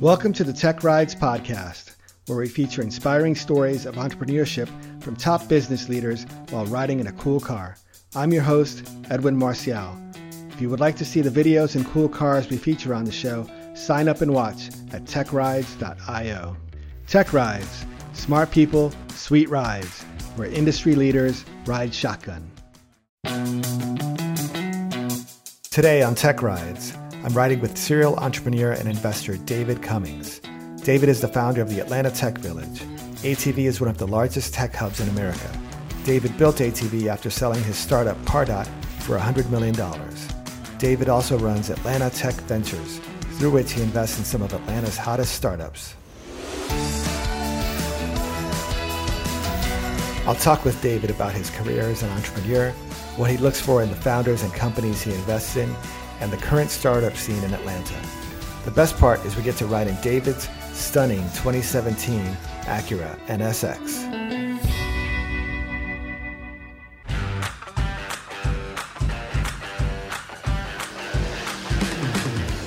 Welcome to the Tech Rides podcast, where we feature inspiring stories of entrepreneurship from top business leaders while riding in a cool car. I'm your host, Edwin Marcial. If you would like to see the videos and cool cars we feature on the show, sign up and watch at techrides.io. Tech Rides, smart people, sweet rides, where industry leaders ride shotgun. Today on Tech Rides, I'm riding with serial entrepreneur and investor David Cummings. David is the founder of the Atlanta Tech Village. ATV is one of the largest tech hubs in America. David built ATV after selling his startup Pardot for $100 million. David also runs Atlanta Tech Ventures, through which he invests in some of Atlanta's hottest startups. I'll talk with David about his career as an entrepreneur, what he looks for in the founders and companies he invests in, and the current startup scene in Atlanta. The best part is we get to ride in David's stunning 2017 Acura NSX.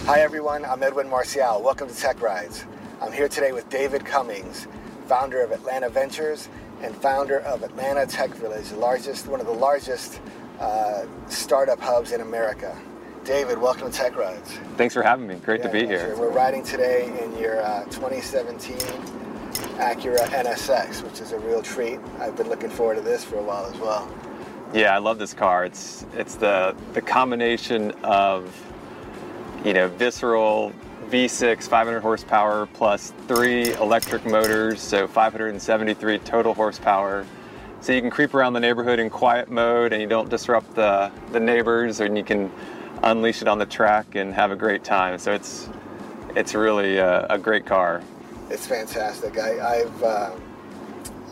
Hi everyone, I'm Edwin Marcial. Welcome to Tech Rides. I'm here today with David Cummings, founder of Atlanta Ventures and founder of Atlanta Tech Village, the largest, one of the largest uh, startup hubs in America. David, welcome to Tech Rides. Thanks for having me. Great Yeah, to be here. sure. We're riding today in your uh, 2017 Acura NSX, which is a real treat. I've been looking forward to this for a while as well. Yeah, I love this car. It's it's the the combination of you know visceral V6 500 horsepower plus three electric motors, so 573 total horsepower. So you can creep around the neighborhood in quiet mode, and you don't disrupt the the neighbors, and you can unleash it on the track and have a great time. So it's it's really a, a great car. It's fantastic. I, I've uh,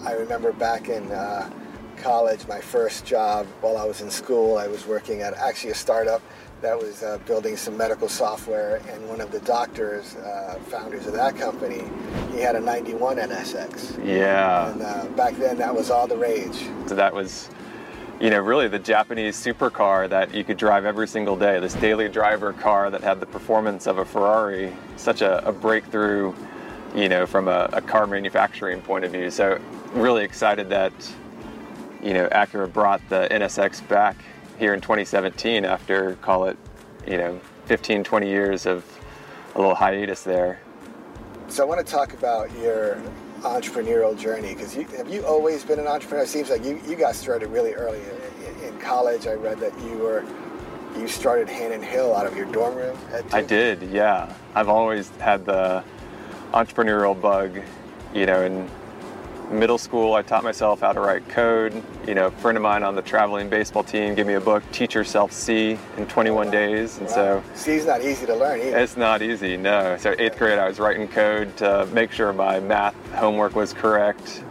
I remember back in uh, college, my first job while I was in school, I was working at actually a startup that was uh, building some medical software, and one of the doctors, uh, founders of that company, he had a 91 NSX. Yeah. And uh, back then, that was all the rage. So that was, you know, really the Japanese supercar that you could drive every single day. This daily driver car that had the performance of a Ferrari. Such a, a breakthrough, you know, from a, a car manufacturing point of view. So really excited that, you know, Acura brought the NSX back here in 2017 after, call it, you know, 15, 20 years of a little hiatus there. So I want to talk about your entrepreneurial journey because you, have you always been an entrepreneur? It seems like you, you got started really early in, in college. I read that you were you started Hannon Hill out of your dorm room. At I did, yeah. I've always had the entrepreneurial bug. You know, in middle school, I taught myself how to write code. You know, a friend of mine on the traveling baseball team gave me a book, Teach Yourself C, in 21 days. And so C's not easy to learn either. it's not easy, no. So eighth grade, I was writing code to make sure my math homework was correct.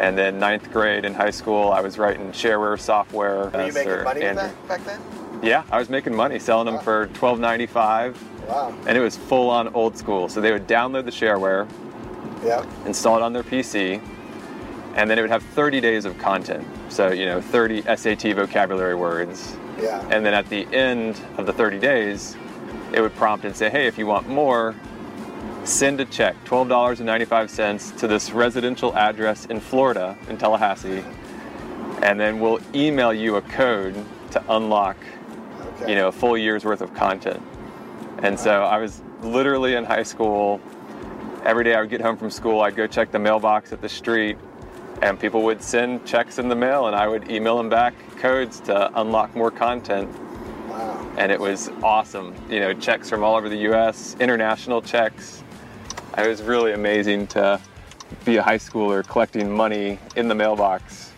And then ninth grade in high school, I was writing shareware software. Were you making money with that back then? Yeah, I was making money selling them Wow. for $12.95 Wow. and it was full on old school. So they would download the shareware, Yeah. install it on their PC, and then it would have 30 days of content. So, you know, 30 SAT vocabulary words. Yeah. And then at the end of the 30 days, it would prompt and say, hey, if you want more, send a check, $12.95 to this residential address in Florida, in Tallahassee, and then we'll email you a code to unlock okay. you know, a full year's worth of content. And so I was literally in high school. Every day I would get home from school, I'd go check the mailbox at the street, and people would send checks in the mail, and I would email them back codes to unlock more content. Wow. And it was awesome. You know, checks from all over the US, international checks. It was really amazing to be a high schooler collecting money in the mailbox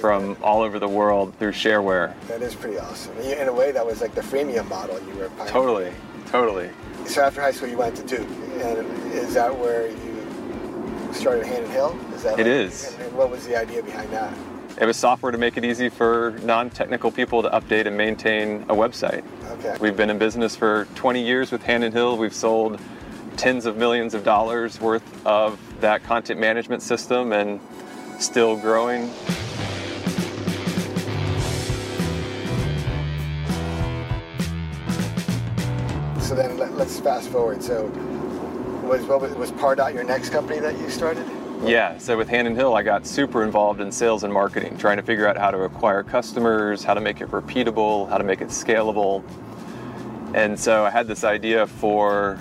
from all over the world through shareware. That is pretty awesome. In a way, that was like the freemium model you were pioneering. Totally, totally. So after high school, you went to Duke, and is that where you started Hannon Hill? Is that It like- is. And, and what was the idea behind that? It was software to make it easy for non-technical people to update and maintain a website. Okay. We've been in business for 20 years with Hannon Hill. We've sold tens of millions of dollars worth of that content management system and still growing. So then let, us let's fast forward. So, was what was, was Pardot your next company that you started? Yeah, so with Hannon Hill, I got super involved in sales and marketing, trying to figure out how to acquire customers, how to make it repeatable, how to make it scalable. And so I had this idea for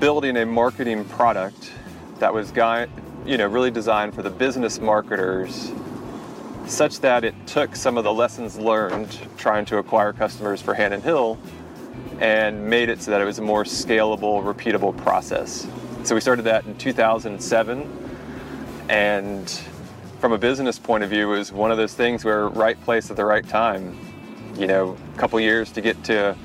building a marketing product that was guy, you know, really designed for the business marketers such that it took some of the lessons learned trying to acquire customers for Hannon Hill and made it so that it was a more scalable, repeatable process. So we started that in 2007, and from a business point of view, it was one of those things where right place at the right time. You know, a couple years to get to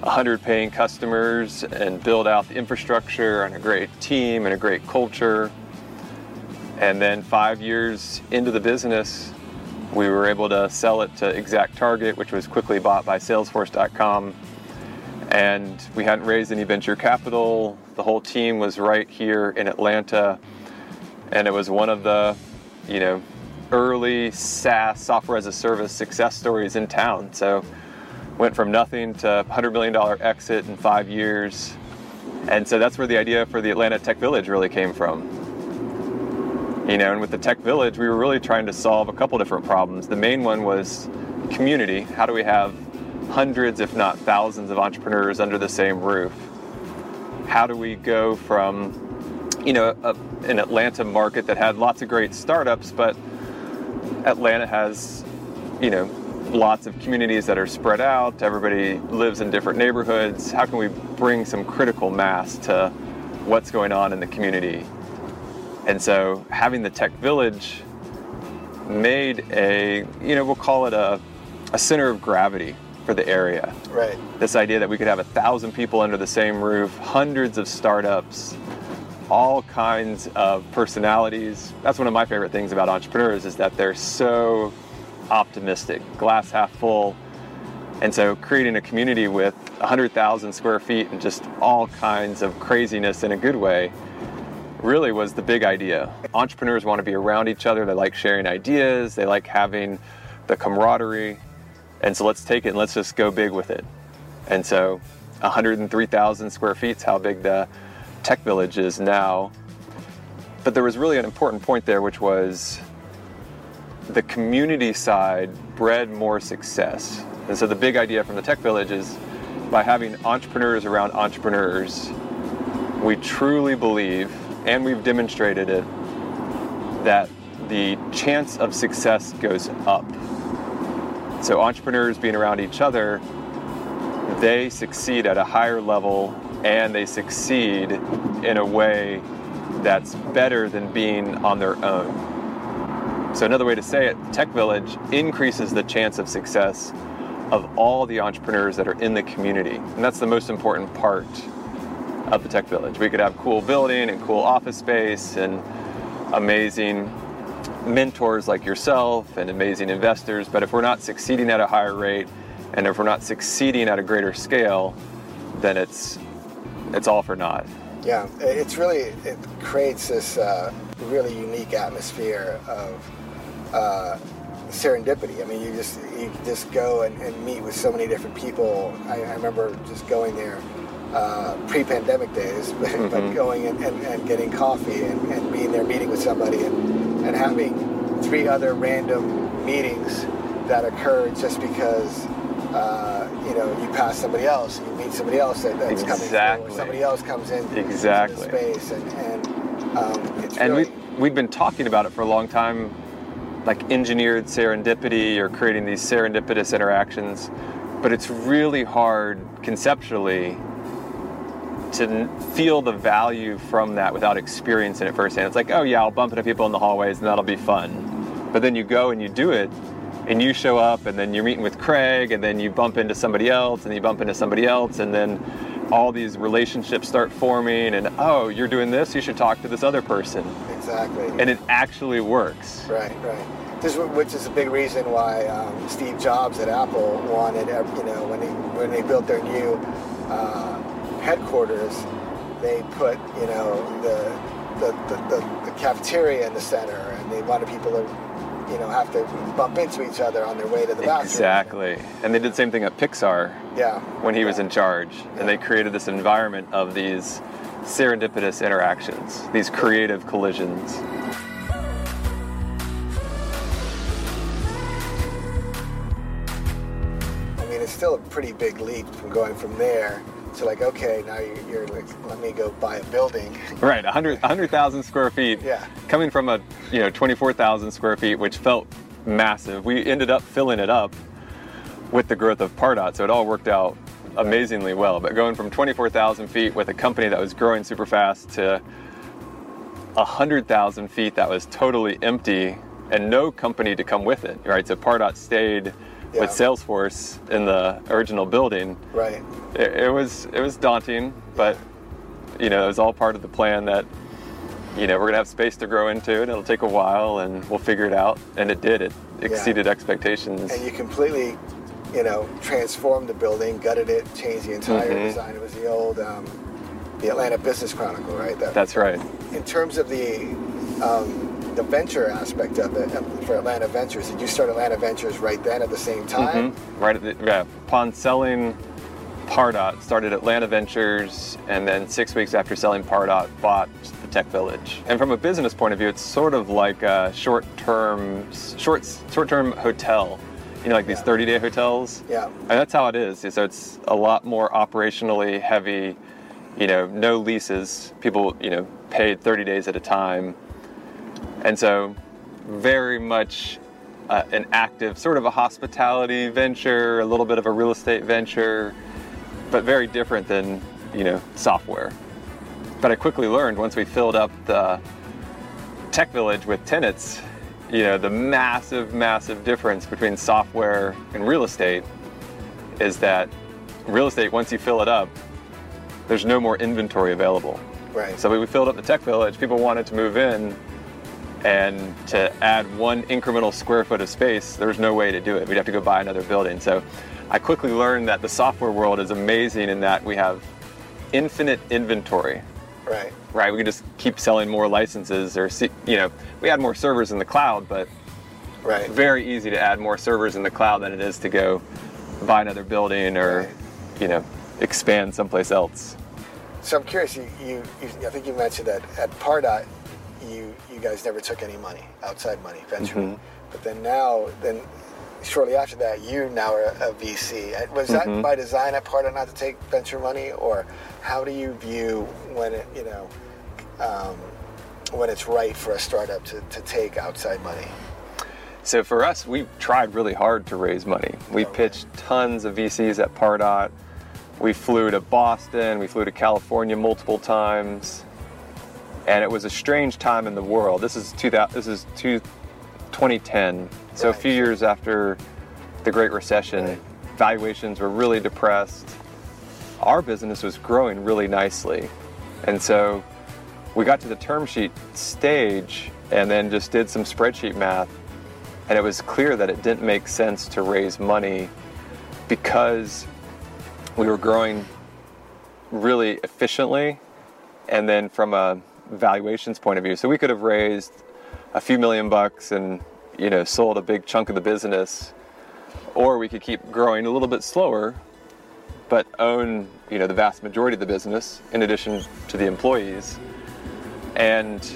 100 paying customers and build out the infrastructure and a great team and a great culture. And then five years into the business, we were able to sell it to Exact Target, which was quickly bought by Salesforce.com and we hadn't raised any venture capital. The whole team was right here in Atlanta, and it was one of the, you know, early SaaS software as a service success stories in town. So went from nothing to $100 million exit in five years. And so that's where the idea for the Atlanta Tech Village really came from. You know, and with the Tech Village, we were really trying to solve a couple different problems. The main one was community. How do we have hundreds, if not thousands, of entrepreneurs under the same roof. How do we go from, you know, a, an Atlanta market that had lots of great startups, but Atlanta has, you know, lots of communities that are spread out. Everybody lives in different neighborhoods. How can we bring some critical mass to what's going on in the community? And so having the tech village made a, you know, we'll call it a, a center of gravity for the area. Right. This idea that we could have a thousand people under the same roof, hundreds of startups, all kinds of personalities. That's one of my favorite things about entrepreneurs is that they're so optimistic, glass half full. And so creating a community with 100,000 square feet and just all kinds of craziness in a good way really was the big idea. Entrepreneurs want to be around each other. They like sharing ideas. They like having the camaraderie. And so let's take it and let's just go big with it. And so 103,000 square feet is how big the tech village is now. But there was really an important point there, which was the community side bred more success. And so the big idea from the tech village is by having entrepreneurs around entrepreneurs, we truly believe, and we've demonstrated it, that the chance of success goes up so entrepreneurs being around each other, they succeed at a higher level and they succeed in a way that's better than being on their own. So another way to say it, Tech Village increases the chance of success of all the entrepreneurs that are in the community. And that's the most important part of the Tech Village. We could have cool building and cool office space and amazing mentors like yourself and amazing investors, but if we're not succeeding at a higher rate and if we're not succeeding at a greater scale, then it's it's all for naught. Yeah, it's really it creates this uh, really unique atmosphere of uh, serendipity. I mean, you just you just go and, and meet with so many different people. I, I remember just going there uh, pre-pandemic days, but, mm-hmm. but going and, and, and, getting coffee and, and being there, meeting with somebody, and and having three other random meetings that occur just because uh, you know you pass somebody else, you meet somebody else that, that's exactly. coming through, somebody else comes in exactly space, and and um, and really... we we've been talking about it for a long time, like engineered serendipity or creating these serendipitous interactions, but it's really hard conceptually to feel the value from that without experiencing it firsthand. It's like, oh yeah, I'll bump into people in the hallways and that'll be fun. But then you go and you do it and you show up and then you're meeting with Craig and then you bump into somebody else and you bump into somebody else and then all these relationships start forming and oh, you're doing this, you should talk to this other person. Exactly. And it actually works. Right, right. This, which is a big reason why um, Steve Jobs at Apple wanted, you know, when they when they built their new uh, headquarters, they put you know the the, the, the, the cafeteria in the center, and a lot of people to you know have to bump into each other on their way to the bathroom. Exactly. And they did the same thing at Pixar Yeah. when he was in charge. And they created this environment of these serendipitous interactions, these creative collisions. I mean, it's still a pretty big leap from going from there to like, okay, now you're, you're like, let me go buy a building. Right, 100 100,000 square feet. Yeah. Coming from a, you know, 24,000 square feet, which felt massive. We ended up filling it up with the growth of Pardot, so it all worked out amazingly well. But going from 24,000 feet with a company that was growing super fast to 100,000 feet that was totally empty and no company to come with it, right? So Pardot stayed Yeah. with Salesforce in the original building. right. It, it was it was daunting, but you know it was all part of the plan that you know we're gonna have space to grow into and it'll take a while and we'll figure it out. And it did. It exceeded expectations. And you completely, you know, transformed the building, gutted it, changed the entire Mhm. design. It was the old, um, the Atlanta Business Chronicle, right? That, That's right. in terms of the um, the venture aspect of it um, for Atlanta Ventures, did you start Atlanta Ventures right then at the same time? Mhm. Right at the, yeah, upon selling Pardot, started Atlanta Ventures, and then six weeks after selling Pardot, bought the Tech Village. And from a business point of view, it's sort of like a short-term, short, short-term hotel. You know, like these 30-day hotels. Yeah. And that's how it is. So it's a lot more operationally heavy. You know, no leases. People, you know, paid 30 days at a time, and so very much uh, an active sort of a hospitality venture, a little bit of a real estate venture, but very different than you know software. But I quickly learned once we filled up the tech village with tenants, you know, the massive, massive difference between software and real estate is that real estate, once you fill it up, there's no more inventory available. Right. So we filled up the tech village, people wanted to move in, and to add one incremental square foot of space, there's no way to do it. We'd have to go buy another building. So I quickly learned that the software world is amazing in that we have infinite inventory right. right? We can just keep selling more licenses or, see, you know, we add more servers in the cloud, but Right. very easy to add more servers in the cloud than it is to go buy another building or, Right. you know, expand someplace else. So I'm curious. You, you, you I think you mentioned that at Pardot, you you guys never took any money, outside money, venture. Mhm. But then now, then shortly after that, you now are a VC. Uh, Was that Mhm. by design at Pardot not to take venture money, or how do you view when it you know um, when it's right for a startup to, to take outside money? So for us, we tried really hard to raise money. We Okay. pitched tons of VCs at Pardot. We flew to Boston, we flew to California multiple times. And it was a strange time in the world. This is 2000, this is two, 2010. So a few years after the Great Recession, Right. valuations were really depressed. Our business was growing really nicely. And so we got to the term sheet stage and then just did some spreadsheet math and it was clear that it didn't make sense to raise money because we were growing really efficiently and then from a valuations point of view so we could have raised a few million bucks and you know sold a big chunk of the business or we could keep growing a little bit slower but own you know the vast majority of the business in addition to the employees and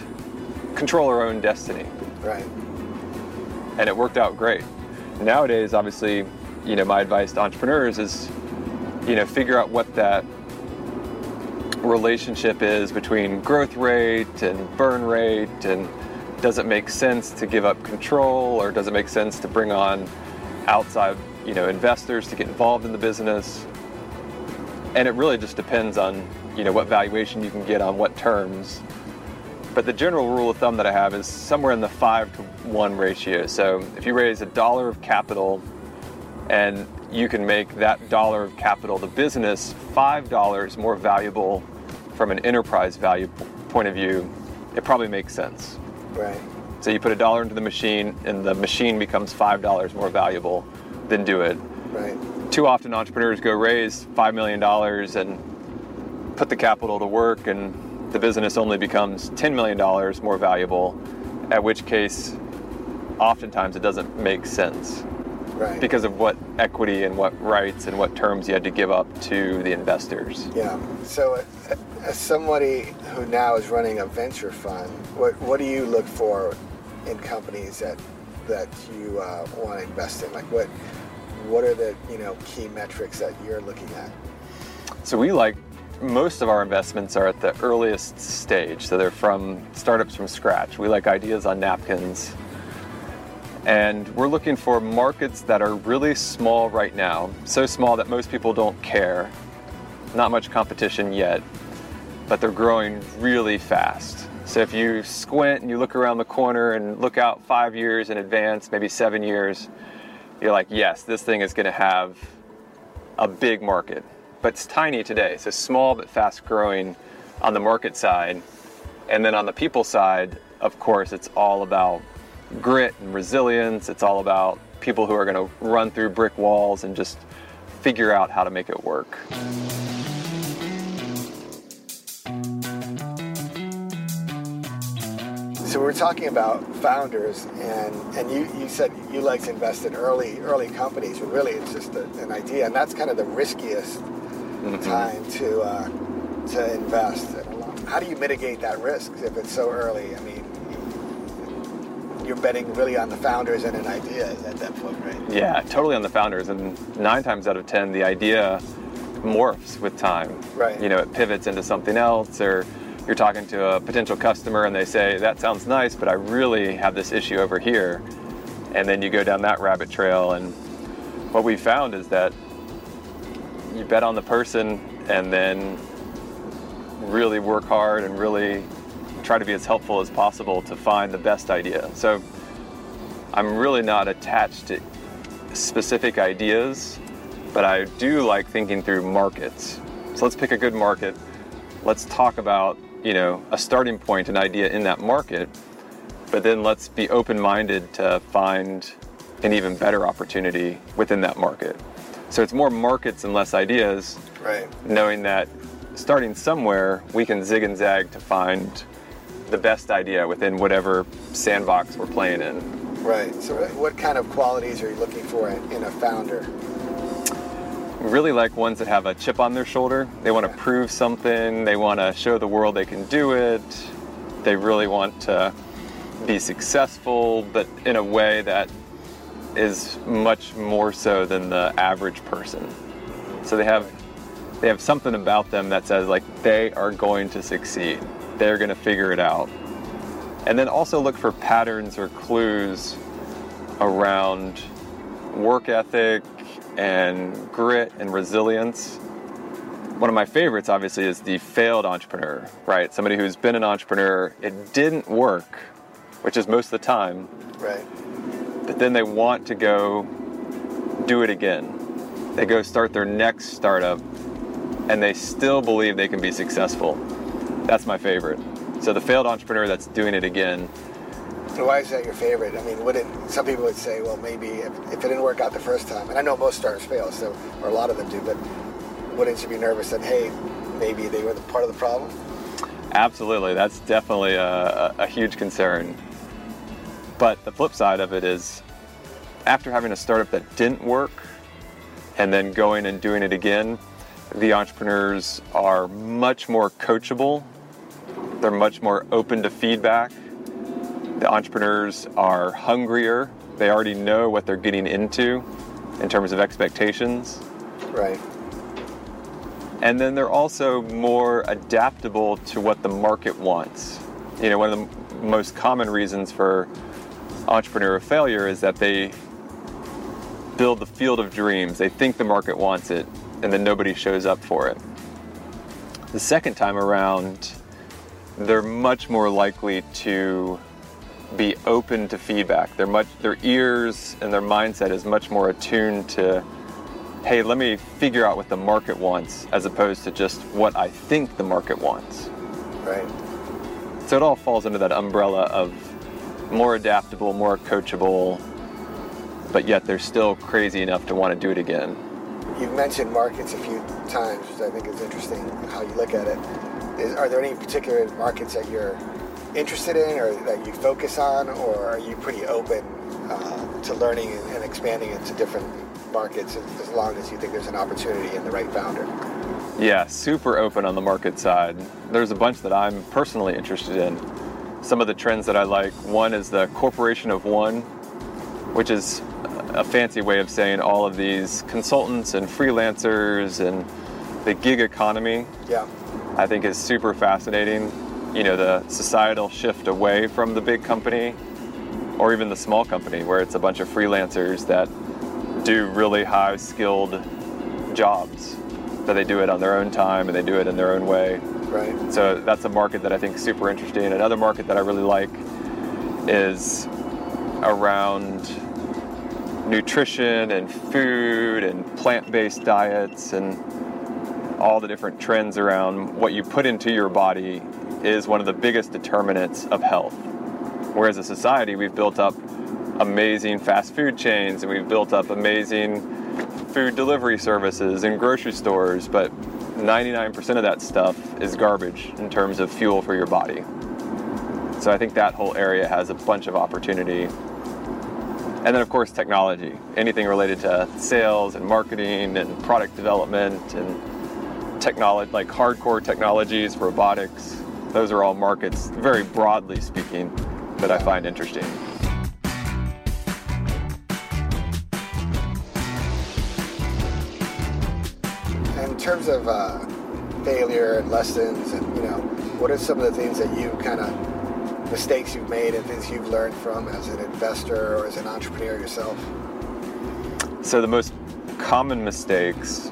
control our own destiny Right. and it worked out great. Nowadays, obviously, you know, my advice to entrepreneurs is, you know, figure out what that relationship is between growth rate and burn rate and does it make sense to give up control or does it make sense to bring on outside, you know, investors to get involved in the business? And it really just depends on, you know, what valuation you can get on what terms. But the general rule of thumb that I have is somewhere in the five to one ratio. So if you raise a dollar of capital and you can make that dollar of capital, the business, five dollars more valuable from an enterprise value point of view, it probably makes sense. Right. So you put a dollar into the machine and the machine becomes five dollars more valuable, then do it. Right. Too often entrepreneurs go raise five million dollars and put the capital to work and the business only becomes $10 million more valuable, at which case oftentimes it doesn't make sense Right. because of what equity and what rights and what terms you had to give up to the investors. Yeah. So, uh, as somebody who now is running a venture fund, what what do you look for in companies that that you uh, want to invest in? Like, what what are the you know key metrics that you're looking at? So we like most of our investments are at the earliest stage. So they're from startups from scratch. We like ideas on napkins. And we're looking for markets that are really small right now. So small that most people don't care. Not much competition yet, but they're growing really fast. So if you squint and you look around the corner and look out five years in advance, maybe seven years, you're like, yes, this thing is going to have a big market. But it's tiny today, so small but fast growing on the market side. And then on the people side, of course, it's all about grit and resilience. It's all about people who are going to run through brick walls and just figure out how to make it work. So we're talking about founders, and and you, you said you like to invest in early early companies, but really it's just a, an idea, and that's kind of the riskiest time to uh, to invest. How do you mitigate that risk if it's so early? I mean, you're betting really on the founders and an idea at that point, right? Yeah, totally on the founders. And nine times out of ten, the idea morphs with time. Right. You know, it pivots into something else, or you're talking to a potential customer and they say, That sounds nice, but I really have this issue over here. And then you go down that rabbit trail. And what we found is that you bet on the person and then really work hard and really try to be as helpful as possible to find the best idea. So I'm really not attached to specific ideas, but I do like thinking through markets. So let's pick a good market. Let's talk about, you know, a starting point, an idea in that market, but then let's be open-minded to find an even better opportunity within that market. So it's more markets and less ideas, Right. knowing that starting somewhere, we can zig and zag to find the best idea within whatever sandbox we're playing in. Right. So uh, what kind of qualities are you looking for in, a founder? We really like ones that have a chip on their shoulder. They want to prove something, they want to show the world they can do it, they really want to be successful, but in a way that is much more so than the average person. So they have they have something about them that says like they are going to succeed. They're going to figure it out. And then also look for patterns or clues around work ethic and grit and resilience. One of my favorites, obviously, is the failed entrepreneur, right? Somebody who's been an entrepreneur, it didn't work, which is most of the time, Right. but then they want to go do it again. They go start their next startup and they still believe they can be successful. That's my favorite. So the failed entrepreneur that's doing it again, So why is that your favorite? I mean, would it? Some people would say, well, maybe if, if it didn't work out the first time, and I know most startups fail, so or a lot of them do, but wouldn't you be nervous that hey, maybe they were the part of the problem? Absolutely, that's definitely a, a, a huge concern. But the flip side of it is, after having a startup that didn't work, and then going and doing it again, the entrepreneurs are much more coachable. They're much more open to feedback. The entrepreneurs are hungrier. They already know what they're getting into in terms of expectations. Right. And then they're also more adaptable to what the market wants. You know, one of the most common reasons for entrepreneurial failure is that they build the field of dreams. They think the market wants it, and then nobody shows up for it. The second time around, they're much more likely to be open to feedback. They're much their ears and their mindset is much more attuned to hey, let me figure out what the market wants as opposed to just what I think the market wants. Right. So it all falls under that umbrella of more adaptable, more coachable, but yet they're still crazy enough to want to do it again. You've mentioned markets a few times, which I think is interesting how you look at it. Is, are there any particular markets that you're interested in or that you focus on, or are you pretty open uh, to learning and expanding into different markets as long as you think there's an opportunity and the right founder. Yeah, super open on the market side. There's a bunch that I'm personally interested in. Some of the trends that I like one is the corporation of one, which is a fancy way of saying all of these consultants and freelancers and the gig economy. Yeah. I think is super fascinating. You know, the societal shift away from the big company or even the small company where it's a bunch of freelancers that do really high skilled jobs that they do it on their own time and they do it in their own way. Right. So that's a market that I think is super interesting. Another market that I really like is around nutrition and food and plant-based diets and all the different trends around what you put into your body is one of the biggest determinants of health. Whereas a society, we've built up amazing fast food chains and we've built up amazing food delivery services and grocery stores, but 99% of that stuff is garbage in terms of fuel for your body. So I think that whole area has a bunch of opportunity. And then, of course, technology. Anything related to sales and marketing and product development and technology, like hardcore technologies, robotics. Those are all markets, very broadly speaking, that I find interesting. In terms of uh, failure and lessons, and you know, what are some of the things that you kind of mistakes you've made and things you've learned from as an investor or as an entrepreneur yourself? So the most common mistakes,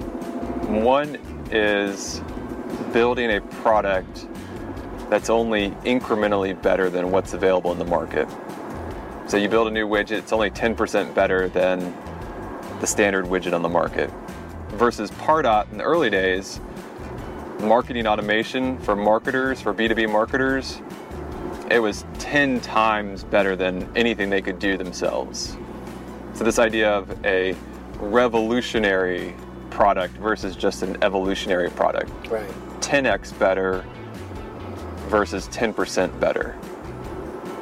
one is building a product that's only incrementally better than what's available in the market. So you build a new widget, it's only 10% better than the standard widget on the market versus Pardot in the early days, marketing automation for marketers, for B2B marketers, it was 10 times better than anything they could do themselves. So, this idea of a revolutionary product versus just an evolutionary product. Right. 10x better versus 10% better.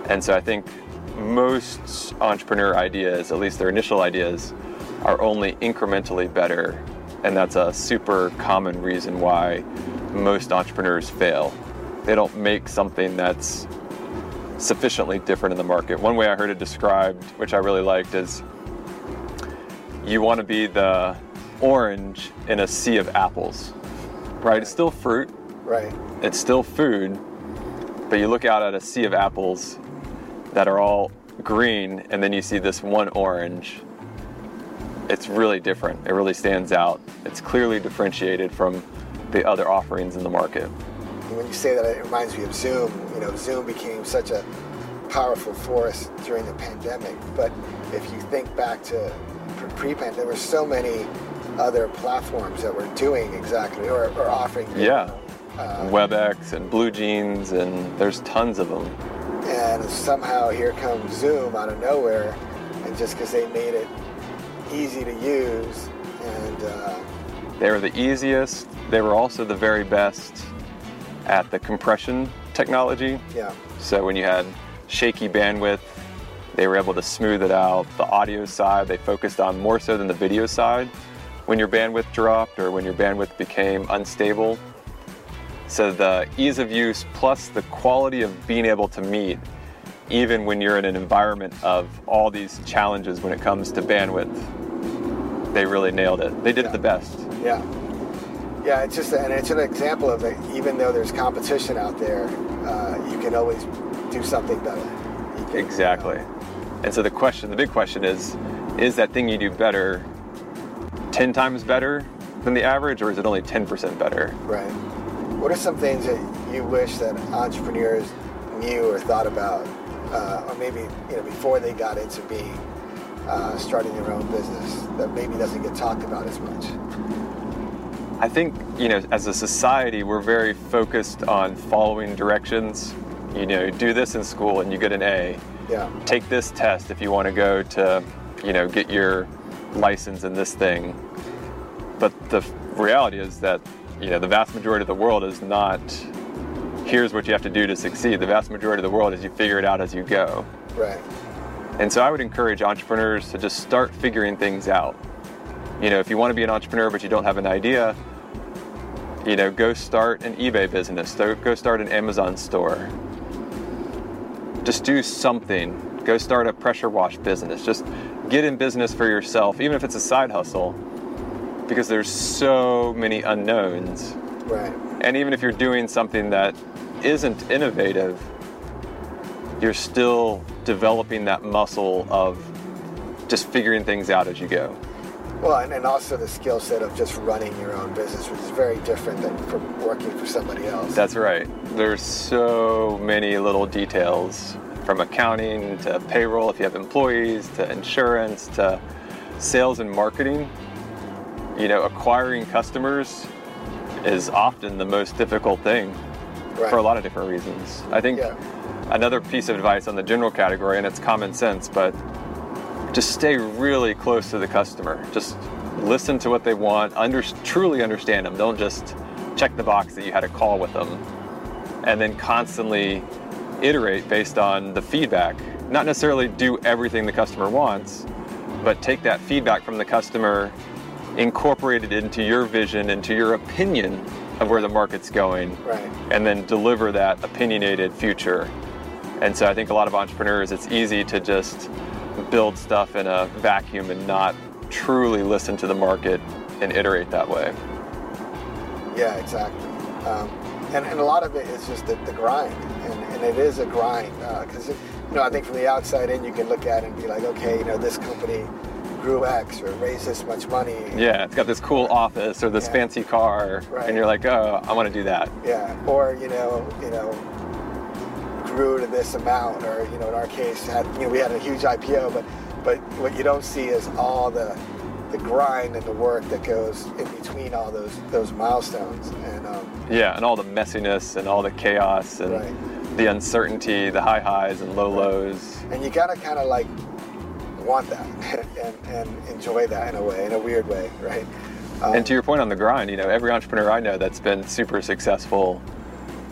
And so I think most entrepreneur ideas, at least their initial ideas, are only incrementally better and that's a super common reason why most entrepreneurs fail. They don't make something that's sufficiently different in the market. One way I heard it described, which I really liked, is you want to be the orange in a sea of apples, right? It's still fruit, right? It's still food, but you look out at a sea of apples that are all green, and then you see this one orange it's really different. It really stands out. It's clearly differentiated from the other offerings in the market. When you say that, it reminds me of Zoom. You know, Zoom became such a powerful force during the pandemic. But if you think back to pre-pandemic, there were so many other platforms that were doing exactly or, or offering. Yeah. Uh, WebEx and BlueJeans, and there's tons of them. And somehow here comes Zoom out of nowhere, and just because they made it easy to use, and uh, they were the easiest. They were also the very best at the compression technology. Yeah. So when you had shaky bandwidth, they were able to smooth it out. The audio side, they focused on more so than the video side. When your bandwidth dropped or when your bandwidth became unstable. So the ease of use plus the quality of being able to meet even when you're in an environment of all these challenges when it comes to bandwidth. They really nailed it. They did yeah. it the best. Yeah. Yeah, it's just and it's an example of it. Even though there's competition out there, uh, you can always do something better. Can, exactly. And so the question, the big question is, is that thing you do better, ten times better than the average, or is it only ten percent better? Right. What are some things that you wish that entrepreneurs knew or thought about uh, or maybe you know before they got into being uh, starting their own business that maybe doesn't get talked about as much? I think you know as a society we're very focused on following directions. You know, do this in school and you get an A. Yeah. Take this test if you want to go to, you know, get your license in this thing. But the reality is that you know the vast majority of the world is not here's what you have to do to succeed. The vast majority of the world is you figure it out as you go. Right. And so I would encourage entrepreneurs to just start figuring things out. You know, if you want to be an entrepreneur but you don't have an idea, you know, go start an eBay business, go start an Amazon store. Just do something. Go start a pressure wash business. Just get in business for yourself, even if it's a side hustle, because there's so many unknowns. Right. And even if you're doing something that isn't innovative, you're still developing that muscle of just figuring things out as you go. Well, and, and also the skill set of just running your own business, which is very different than from working for somebody else. That's right. There's so many little details from accounting to payroll if you have employees to insurance to sales and marketing. You know, acquiring customers is often the most difficult thing right. for a lot of different reasons. I think yeah. another piece of advice on the general category, and it's common sense, but just stay really close to the customer. Just listen to what they want, under, truly understand them. Don't just check the box that you had a call with them. And then constantly iterate based on the feedback. Not necessarily do everything the customer wants, but take that feedback from the customer, incorporate it into your vision, into your opinion of where the market's going, right. and then deliver that opinionated future. And so I think a lot of entrepreneurs, it's easy to just build stuff in a vacuum and not truly listen to the market and iterate that way. Yeah, exactly. Um, and, and a lot of it is just the, the grind, and, and it is a grind because uh, you know I think from the outside in you can look at it and be like, okay, you know this company grew X or raised this much money. Yeah, it's got this cool office or this yeah. fancy car, right. and you're like, oh, I want to do that. Yeah, or you know, you know, grew to this amount, or you know, in our case, had you know, we had a huge IPO, but but what you don't see is all the the grind and the work that goes in between all those those milestones, and um, yeah, and all the messiness and all the chaos and right. the uncertainty, the high highs and low lows. And you gotta kind of like want that and, and enjoy that in a way, in a weird way, right? Um, and to your point on the grind, you know, every entrepreneur I know that's been super successful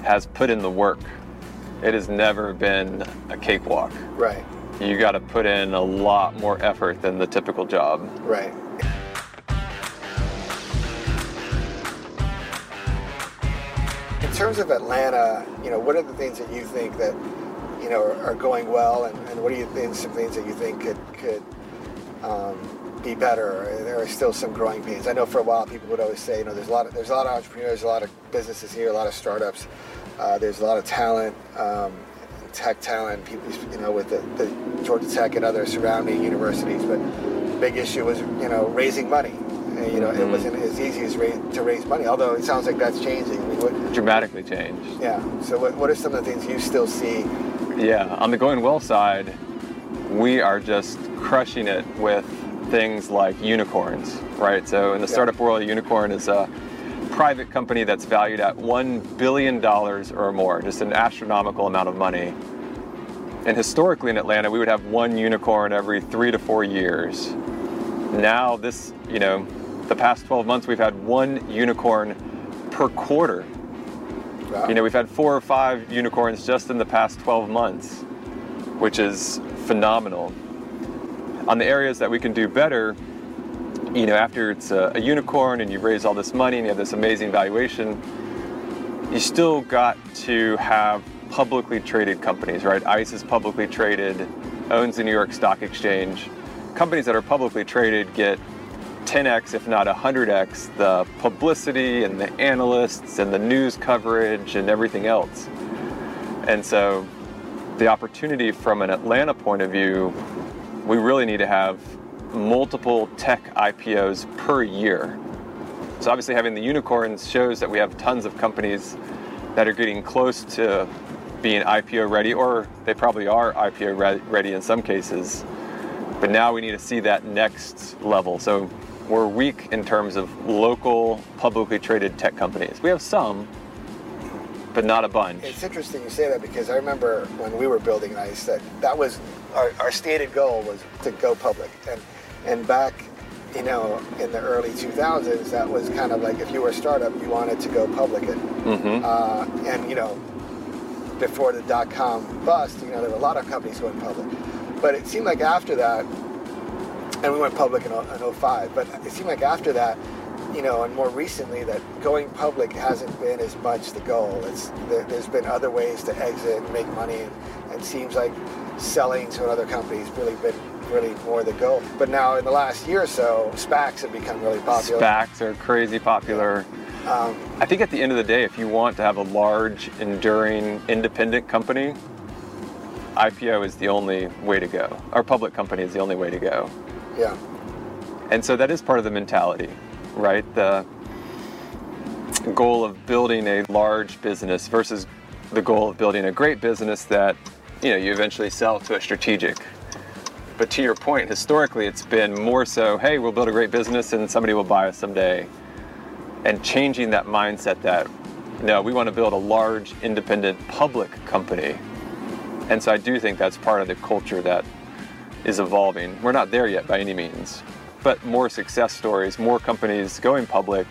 has put in the work. It has never been a cakewalk. Right. You got to put in a lot more effort than the typical job. Right. Terms of Atlanta, you know, what are the things that you think that you know are, are going well, and, and, what do you think some things that you think could could um, be better? There are still some growing pains. I know for a while people would always say, you know, there's a lot of there's a lot of entrepreneurs, a lot of businesses here, a lot of startups. Uh, there's a lot of talent, um, tech talent, people, you know, with the, the Georgia Tech and other surrounding universities. But the big issue was, you know, raising money. And, you know, mm-hmm. it wasn't as easy as raise, to raise money. Although it sounds like that's changing. What, Dramatically changed. Yeah. So what, what are some of the things you still see yeah, on the going well side, we are just crushing it with things like unicorns, right? So in the startup world, a unicorn is a private company that's valued at $1 billion or more, just an astronomical amount of money. And historically in Atlanta, we would have one unicorn every three to four years. Now, this, you know, the past 12 months, we've had one unicorn per quarter Wow. You know, we've had four or five unicorns just in the past 12 months, which is phenomenal. On the areas that we can do better, you know, after it's a, a unicorn and you raise all this money and you have this amazing valuation, you still got to have publicly traded companies, right? ICE is publicly traded, owns the New York Stock Exchange. Companies that are publicly traded get 10x, if not 100x, the publicity and the analysts and the news coverage and everything else. And so, the opportunity from an Atlanta point of view, we really need to have multiple tech IPOs per year. So, obviously, having the unicorns shows that we have tons of companies that are getting close to being IPO ready, or they probably are IPO ready in some cases. But now we need to see that next level. So we're weak in terms of local publicly traded tech companies. We have some, but not a bunch. It's interesting you say that because I remember when we were building ICE that that was our, our stated goal was to go public. And and back, you know, in the early 2000s, that was kind of like if you were a startup, you wanted to go public. And, mm-hmm. uh, and you know, before the dot com bust, you know, there were a lot of companies going public. But it seemed like after that, and we went public in, in 05, but it seemed like after that, you know, and more recently that going public hasn't been as much the goal. It's there, has been other ways to exit and make money, and, and seems like selling to another company has really been really more the goal. But now in the last year or so, SPACs have become really popular. SPACs are crazy popular. Um, I think at the end of the day, if you want to have a large, enduring, independent company, IPO is the only way to go. Our public company is the only way to go. Yeah. And so that is part of the mentality right? The goal of building a large business versus the goal of building a great business that you know you eventually sell to a strategic. But to your point, historically it's been more so, hey, we'll build a great business and somebody will buy us someday. And changing that mindset that no, we want to build a large independent public company. And so I do think that's part of the culture that is evolving. We're not there yet by any means but more success stories, more companies going public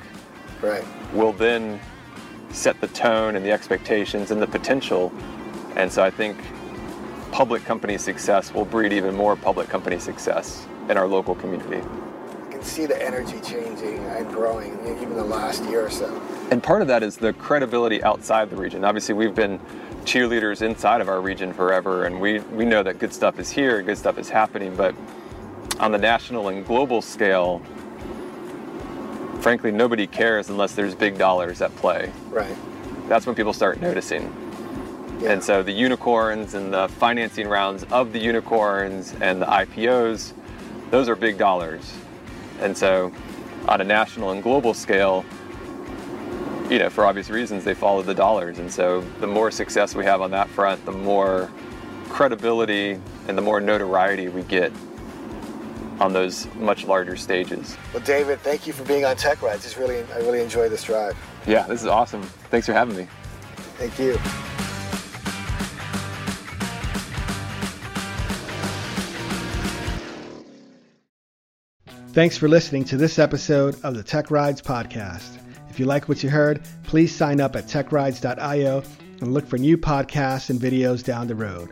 right. will then set the tone and the expectations and the potential. And so I think public company success will breed even more public company success in our local community. You can see the energy changing and growing even the last year or so. And part of that is the credibility outside the region. Obviously, we've been cheerleaders inside of our region forever, and we, we know that good stuff is here, good stuff is happening, but on the national and global scale, frankly, nobody cares unless there's big dollars at play. Right. That's when people start noticing. Yeah. And so the unicorns and the financing rounds of the unicorns and the IPOs, those are big dollars. And so on a national and global scale, you know, for obvious reasons, they follow the dollars. And so the more success we have on that front, the more credibility and the more notoriety we get on those much larger stages. Well, David, thank you for being on Tech Rides. It's really, I really enjoy this drive. Yeah, this is awesome. Thanks for having me. Thank you. Thanks for listening to this episode of the Tech Rides podcast. If you like what you heard, please sign up at techrides.io and look for new podcasts and videos down the road.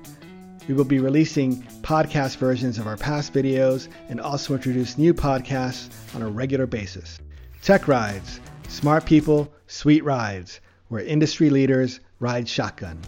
We will be releasing podcast versions of our past videos and also introduce new podcasts on a regular basis. Tech Rides, smart people, sweet rides, where industry leaders ride shotgun.